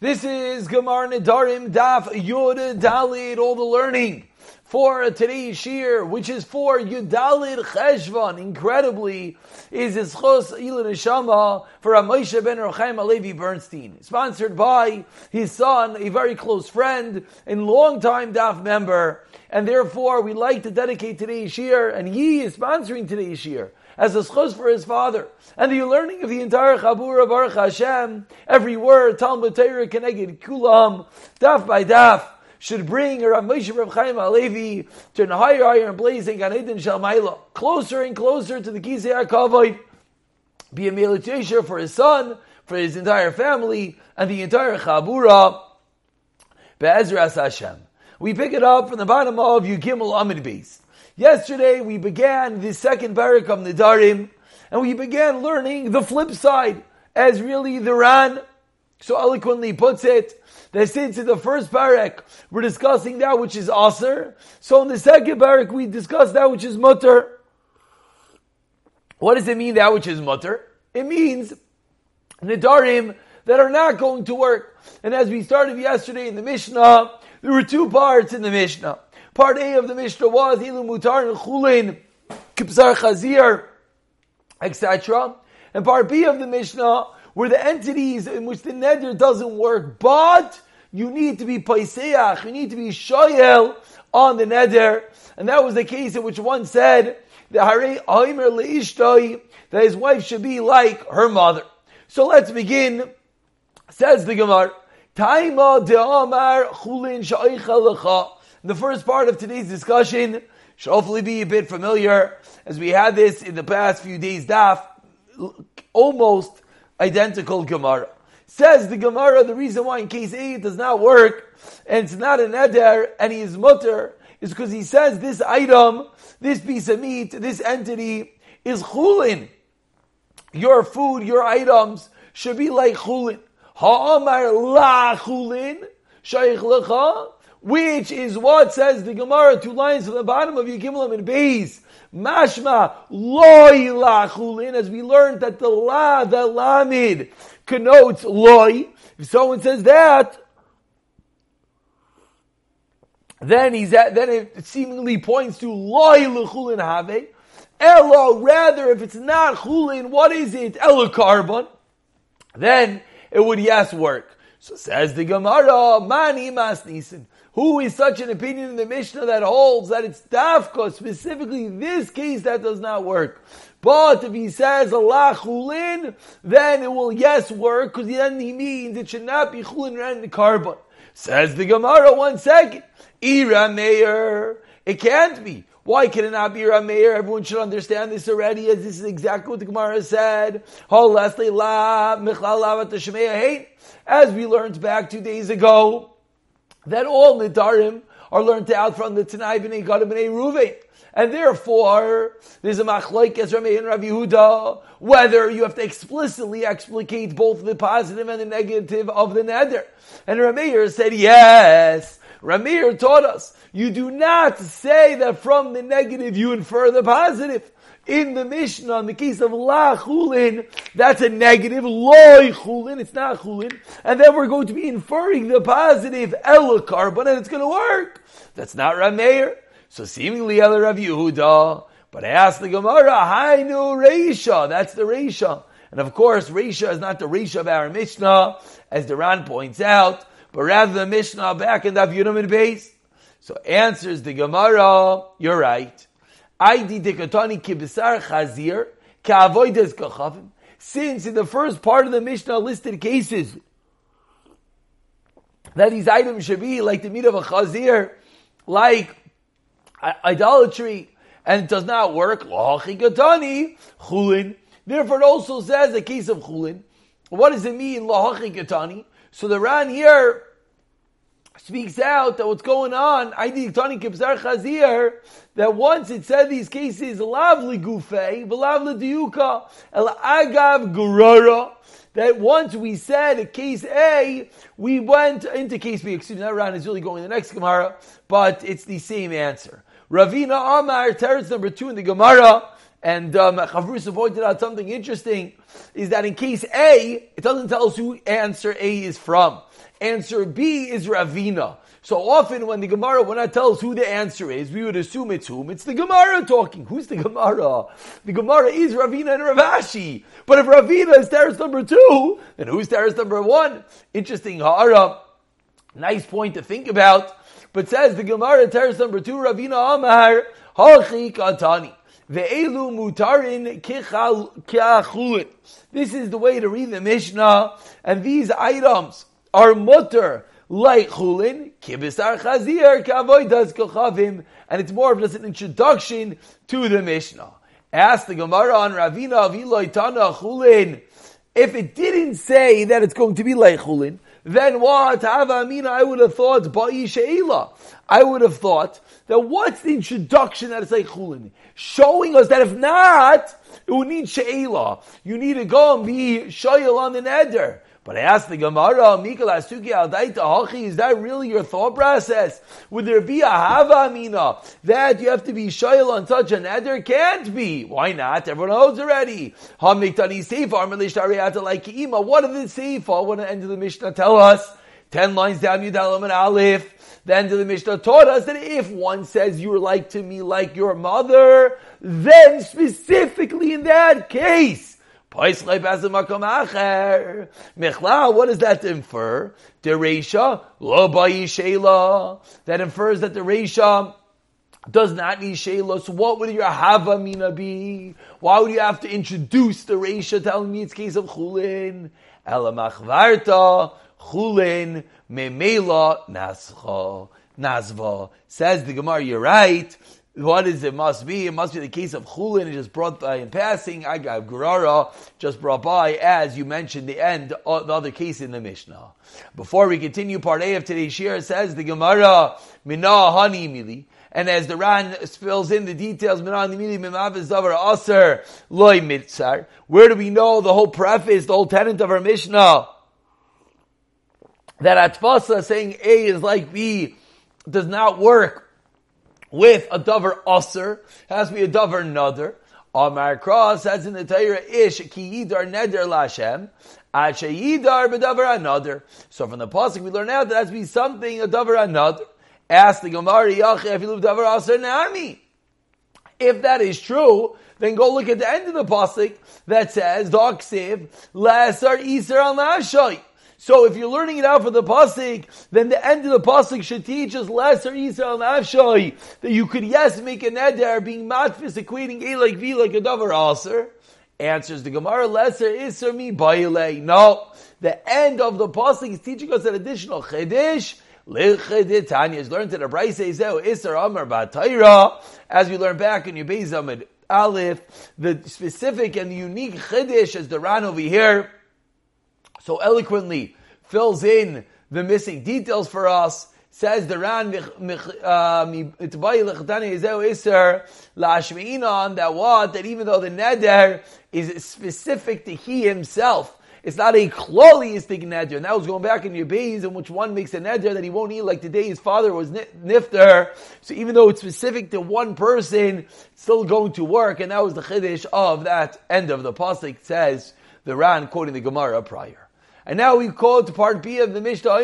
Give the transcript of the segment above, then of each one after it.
This is Gemar Nedarim Daf Yud Dalid, all the learning for today's shir, which is for Yudalid Cheshvan. Incredibly, is Ischos Ilan Neshama for Moshe ben Rochaim Alevi Bernstein, sponsored by his son, a very close friend and longtime Daf member, and therefore we like to dedicate today's shir, and he is sponsoring today's shir as a schus for his father. And the learning of the entire Chabura Baruch Hashem, every word, Talmud Torah, Keneged Kulam, daf by daf, should bring Rav Moshe Rav Chaim Alevi to an higher, higher and blazing Gan Eden Shalmaila, closer and closer to the Kisei HaKavod, be a militation for his son, for his entire family, and the entire Chabura, Be'ezras Hashem. We pick it up from the bottom of Yugimel Amid Beis. Yesterday we began the second barak of Nidarim, and we began learning the flip side, as really the Ran so eloquently puts it, that since in the first barak we're discussing that which is aser, so in the second barak we discuss that which is mutter. What does it mean that which is mutter? It means nidarim that are not going to work. And as we started yesterday in the Mishnah, there were two parts in the Mishnah. Part A of the Mishnah was ilu mutar and chulin, kibzar chazir, etc. And part B of the Mishnah were the entities in which the neder doesn't work, but you need to be paiseach, you need to be shoyel on the neder. And that was the case in which one said that hare aimer leishtoi, that his wife should be like her mother. So let's begin. Says the Gemara, Taima de Amar chulin sha'ich The first part of today's discussion should hopefully be a bit familiar, as we had this in the past few days. Daf, almost identical Gemara. Says the Gemara, the reason why in case A it does not work, and it's not an eder, and he is mutter, is because he says this item, this piece of meat, this entity, is chulin. Your food, your items, should be like chulin. Ha'amar la chulin, shaykh lecha, which is what says the Gemara, two lines at the bottom of Yigimlam and Beis. Mashma loy la chulin, as we learned that the la, the lamid, connotes loy. If someone says that, then he's at, then it seemingly points to loy lechulin have. Ella, rather, if it's not chulin, what is it? Ella korban. Then it would yes work. So says the Gemara, mani mas nisin. Who is such an opinion in the Mishnah that holds that it's dafka, specifically this case that does not work? But if he says Allah chulin, then it will yes work, because then he means it should not be chulin and the korban. Says the Gemara, one second. Ira Meir. It can't be. Why can it not be Rameir? Everyone should understand this already, as this is exactly what the Gemara said. As we learned back two days ago, that all Nidarim are learned out from the Tanai b'nei Gad b'nei Ruvain. And therefore, there's a machlaik as Rami and Rabbi Yehuda, whether you have to explicitly explicate both the positive and the negative of the neder. And Ramir said, yes. Ramir taught us, you do not say that from the negative you infer the positive. In the Mishnah, in the case of La Chulin, that's a negative. Loi Chulin, it's not Chulin. And then we're going to be inferring the positive Ela korban, and it's going to work. That's not Rameir. So seemingly Ela Rav Yehuda. But I asked the Gemara, Hainu Reisha. That's the Reisha. And of course, Reisha is not the Reisha of our Mishnah, as Duran points out, but rather the Mishnah back in the Yudam base. So answers the Gemara, you're right. Aidi dekatani kibisar chazir ka'avoides kachavim. Since in the first part of the Mishnah listed cases that these items should be like the meat of a chazir, like idolatry, and it does not work, lahachikatani chulin. Therefore, it also says a case of chulin. What does it mean, lahachikatani? So the Ran here speaks out that what's going on, that once it said these cases, lavli gufe, lavli diuka, el agav gurara, that once we said case A, we went into case B. Excuse me, that round is really going in the next Gemara, but it's the same answer. Ravina Amar, teretz number two in the Gemara, and um, pointed out something interesting, is that in case A, it doesn't tell us who answer A is from. Answer B is Ravina. So often when the Gemara when not tell us who the answer is, we would assume it's whom. It's the Gemara talking. Who's the Gemara? The Gemara is Ravina and Ravashi. But if Ravina is terrace number two, then who's terrace number one? Interesting Ha'ara. Nice point to think about. But says the Gemara terrace number two, Ravina Amar, Hachi Katani. Ve'elu mutarin kiachulin. This is the way to read the Mishnah, and these items are mutter like chulin, kibisar chazir, kavoidas kochavim, and it's more of just an introduction to the Mishnah. Ask the Gemara on Ravina of Tana chulin. If it didn't say that it's going to be like chulin, then what? Amina, I would have thought ba'i she'ila. I would have thought that what's the introduction that it's like chulin? Showing us that if not, it would need she'ila. You need to go and be shoyal on the neder. But I asked the Gemara, Mikal Asuki Aldaita Hachi, is that really your thought process? Would there be a Hava Amina that you have to be shoyal on such a neder? Can't be. Why not? Everyone knows already. Hamiktani Seifar Melishtariyata like Ima. What did the Seifar, what did the end of the Mishnah tell us? Ten lines down, Yudalam and Aleph. The end of the Mishnah taught us that if one says you're like to me like your mother, then specifically in that case, what does that infer? The Reisha, lo. That infers that the Reisha does not need shela. So what would your hava mina be? Why would you have to introduce the Reisha telling me it's case of chulin? Ela machvarta, chulin, memela, nascha, nazva. Says the Gemara, you're right. What is it must be? It must be the case of chulin. It just brought by in passing. I got Gurara just brought by as you mentioned the end the other case in the Mishnah. Before we continue, part A of today's shir says the Gemara mina hani mili. And as the Ran fills in the details, where do we know the whole preface, the whole tenet of our Mishnah? That Atfasa saying A is like B does not work with a dover usser, has to be a dover nother. Amar Cross says in the Torah, Ish ki yidar neder lashem, ad yidar bedavar another. So from the pasuk we learn out that has to be something a dover another. Ask the Gemara, Yachef ilu davar aser nami. If that is true, then go look at the end of the pasuk that says, "Doksiv lesar iser al nashoy." So if you're learning it out for the pasuk, then the end of the pasuk should teach us lesser Yisrael Nafshoi that you could yes make an eder being matfis equating a like v like a davar aser. Answers the Gemara lesser iser mi baile. No, the end of the pasuk is teaching us an additional chedish. Tanya is learned to the Bryce oh, Isser Amar Batayra, as we learn back in Yubei Zamid Aleph, the specific and unique chiddush as the Ran over here so eloquently fills in the missing details for us. Says the Ran uh, on that what that even though the neder is specific to he himself, it's not a kloliistic neder. And that was going back in your bays in which one makes a neder that he won't eat like the day his father was nifter. So even though it's specific to one person, still going to work. And that was the chiddush of that end of the pasuk. Says the Ran quoting the Gemara prior. And now we call to part B of the Mishnah,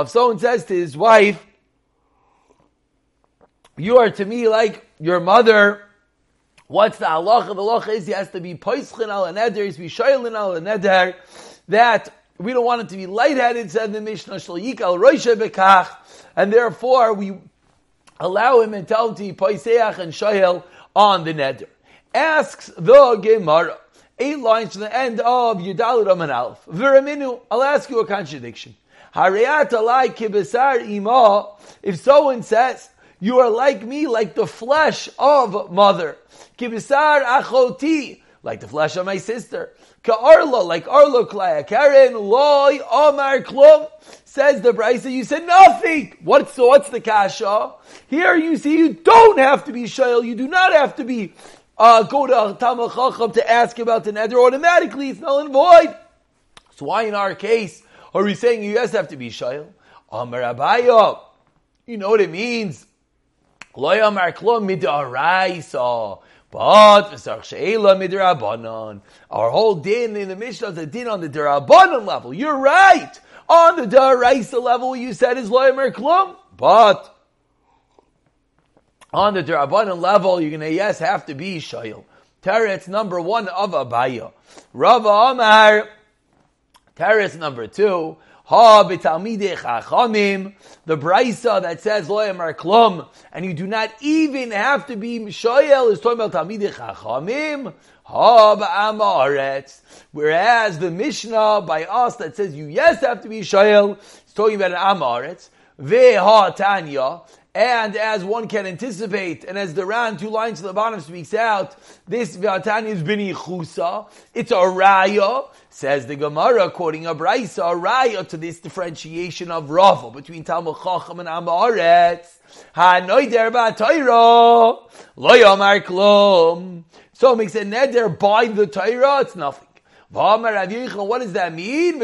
If someone says to his wife, you are to me like your mother, what's the halacha? The halacha is he has to be poischin al neder, he has to be al neder, that we don't want it to be lightheaded, said the Mishnah, shal yikal roisha bekach, and therefore we allow him and tell him to be poiseach and shoyel on the neder. Asks the Gemara, eight lines to the end of Yudalit Aman Aleph. I'll ask you a contradiction. If someone says, you are like me, like the flesh of mother. Kibesar achoti, like the flesh of my sister. Ka'arla, like Arlo Klaya. Karen, loy, omar, klum. Says the Brisa, you said nothing. What's, what's the kasha? Here you see, you don't have to be shayl, you do not have to be uh, go to Talmud Chacham to ask about the neder, automatically it's null and void. So why in our case are we saying you just have to be shayil? Amar Abaya, you know what it means Loyamar. But our whole din in the Mishnah is a din on the derabanan level. You're right. On the deraisa level, you said is loyamer klum. But on the derabanan level, you're gonna yes have to be shayil. Teretz number one of Abaya. Rava Amar. Teretz number two. Ha b'talmidei chachamim, the brisa that says lo klum, and you do not even have to be mishoyel is talking about talmidei chachamim. Ha ba'amaretz. Whereas the Mishnah by us that says you yes have to be shoyel, is talking about an amaretz. Ve'ha tanya, and as one can anticipate, and as the Ran, two lines to the bottom speaks out, this V'atani is bini chusa. It's a raya, says the Gemara, quoting a brisa, a raya to this differentiation of Rava between Talmud Chacham and Amaretz. Ha'noider ba'toiro, lo yomar klum. So it makes a neder by the Torah, it's nothing. What does that mean?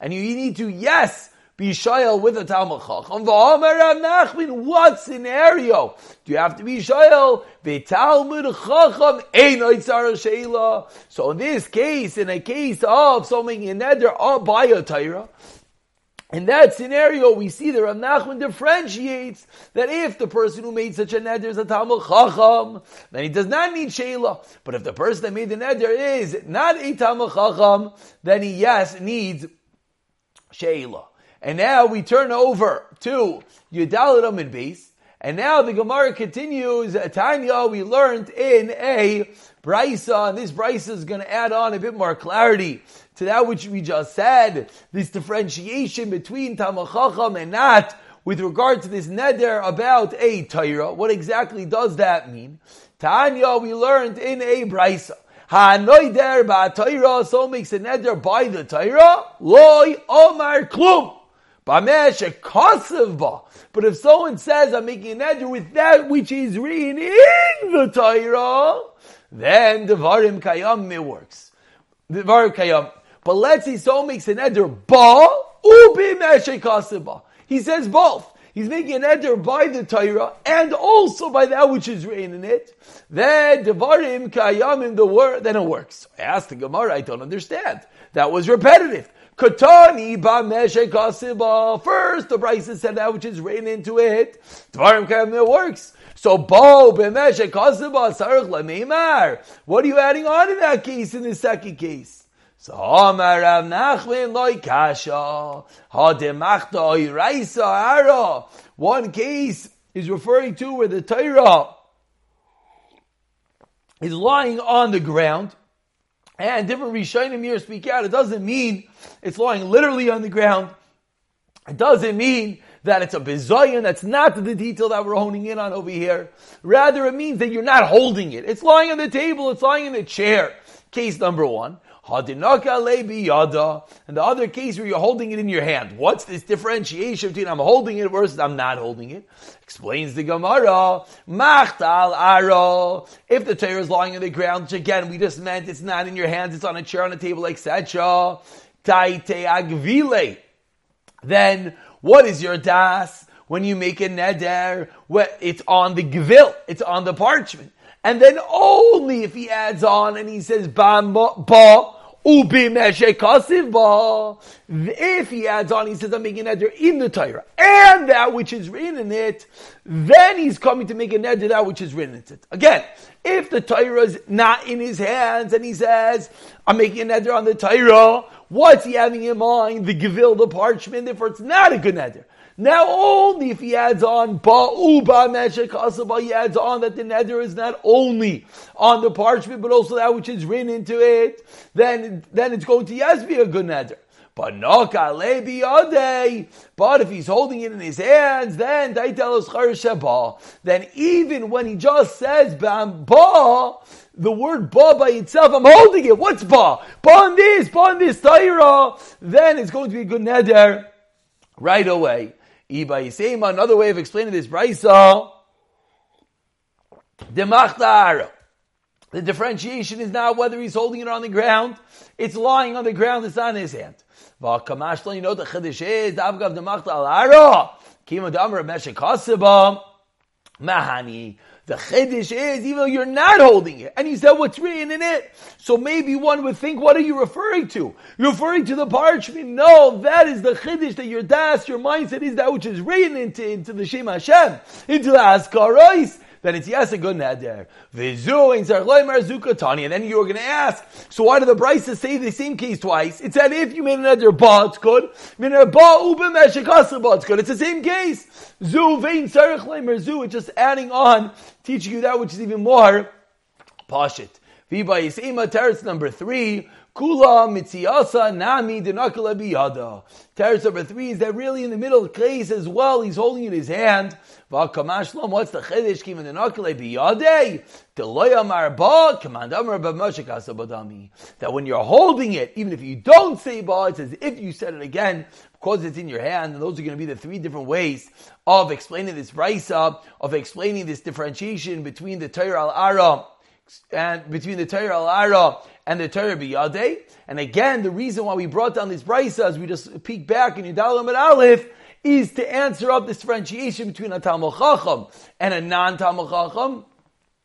And you need to, yes, be with a Talmud Chacham. Nachmin, what scenario do you have to be shayel? Talmud Chacham sheila. So in this case, in a case of something in neder by a Torah, in that scenario, we see that Rav Nachman differentiates that if the person who made such a neder is a Talmud Chacham, then he does not need Sheila. But if the person that made the neder is not a Talmud Chacham, then he, yes, needs Sheila. And now we turn over to Yudalit Amid base. And now the Gemara continues. Tanya, we learned in a brisa, and this brisa is going to add on a bit more clarity to that which we just said. This differentiation between Tamachacham and not with regard to this neder about a Torah. What exactly does that mean? Tanya, we learned in a brisa. Hanoider ba Torah, so makes a neder by the Torah. Loi omar klum. But if someone says, I'm making an edger with that which is written in the Torah, then Devarim Kayam it works. Devarim Kayam. But let's say someone makes an eder ba, ubi He says both. He's making an eder by the Torah and also by that which is written in it. Then Devarim Kayam the word, then it works. I asked the Gemara, I don't understand. That was repetitive. Katani ba kasiba. First, the brisa said that which is written into it. Dvarim Kamil works. So, bo b'meshek kasiba sarich lemimar. What are you adding on in that case, in the second case? So, Amar Rav Nachman loy kasha. Ha demachta oiraisa ara. One case is referring to where the Torah is lying on the ground and different Rishonim here speak out. It doesn't mean it's lying literally on the ground. It doesn't mean that it's a bizayon. That's not the detail that we're honing in on over here. Rather, it means that you're not holding it. It's lying on the table. It's lying in the chair. Case number one. And the other case where you're holding it in your hand. What's this differentiation between I'm holding it versus I'm not holding it? Explains the Gemara. Machtal aro. If the Torah is lying on the ground, which again we just meant it's not in your hands, it's on a chair on a table, etc. Taite agvile. Then what is your das? When you make a neder, it's on the gvil, it's on the parchment. And then only if he adds on and he says ba ba if he adds on, he says, I'm making a neder in the Torah, and that which is written in it, then he's coming to make a neder that which is written in it. Again, if the Torah is not in his hands, and he says, I'm making a neder on the Torah, what's he having in mind? The Gevil, the parchment, therefore it's not a good neder. Now only if he adds on ba'uba meshek he adds on that the neder is not only on the parchment, but also that which is written into it, then, then it's going to yes be a good neder. But but if he's holding it in his hands, then then even when he just says ba, the word ba by itself, I'm holding it. What's ba? Ba on this, ba on this taira. Then it's going to be a good neder right away. Another way of explaining this brisa, the differentiation is not whether he's holding it on the ground, it's lying on the ground, it's on his hand. You know the chiddush is, Avgav demachta al aro, kima damar meshek Mahani. The chiddush is, even though you're not holding it, and he said what's written in it, so maybe one would think, what are you referring to? You're referring to the parchment. No, that is the chiddush that your das, your mindset is that which is written into, into the Shem Hashem, into the Askarais then it's yes a good neder. Vizu in zarchloimer zukatani. And then you're going to ask, so why do the Brisa say the same case twice? It said if you made a neder ba, it's good. Ba it's good. It's the same case. Zu vein zarchloimer zu. It's just adding on, teaching you that which is even more pashit. Viba Yisema Teretz number three, Kula mitziasa nami denakala biyada. Teretz number three is that really in the middle of case as well, he's holding in his hand. V'akamashlam, what's the chiddush? Kim denakala biyade. Deloya marba, command amar b'moshe kasabadami. That when you're holding it, even if you don't say ba, it's as if you said it again, because it's in your hand, and those are going to be the three different ways of explaining this brisa, of explaining this differentiation between the Torah al-Ara and between the Torah al-Ara and the Torah biyadeh. And again, the reason why we brought down these brisa, we just peek back in Yudalam and Aleph, is to answer up this differentiation between a Talmud Chacham and a non-Talmud Chacham,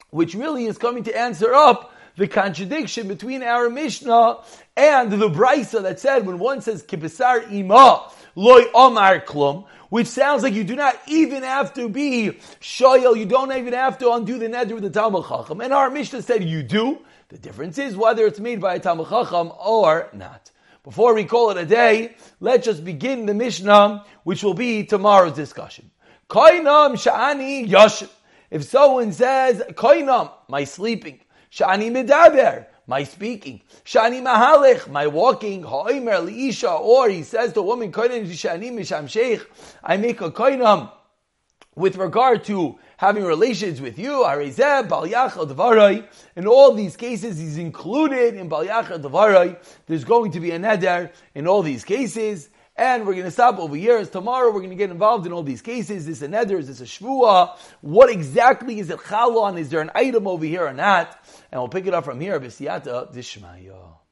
which really is coming to answer up the contradiction between our Mishnah and the brisa that said when one says kibisar ima loy omar klum, which sounds like you do not even have to be shoyel, you don't even have to undo the neder with the Talmud Chacham. And our Mishnah said you do. The difference is whether it's made by a Talmud Chacham or not. Before we call it a day, let's just begin the Mishnah, which will be tomorrow's discussion. Koinam sha'ani yashim. If someone says, Koinam, my sleeping, sha'ani medaber, my speaking, sha'ani mahalich, my walking, ha'omer liisha, or he says to a woman, Koinam sha'ani misham sheikh, I make a koinam with regard to having relations with you, Arizeh, Bal Dvarai. In all these cases, he's included in Bal Dvarai. There's going to be a neder in all these cases. And we're going to stop over here. As tomorrow we're going to get involved in all these cases. Is this a neder? Is this a shvua? What exactly is it chalon? Is there an item over here or not? And we'll pick it up from here. B'siyata dishmaya.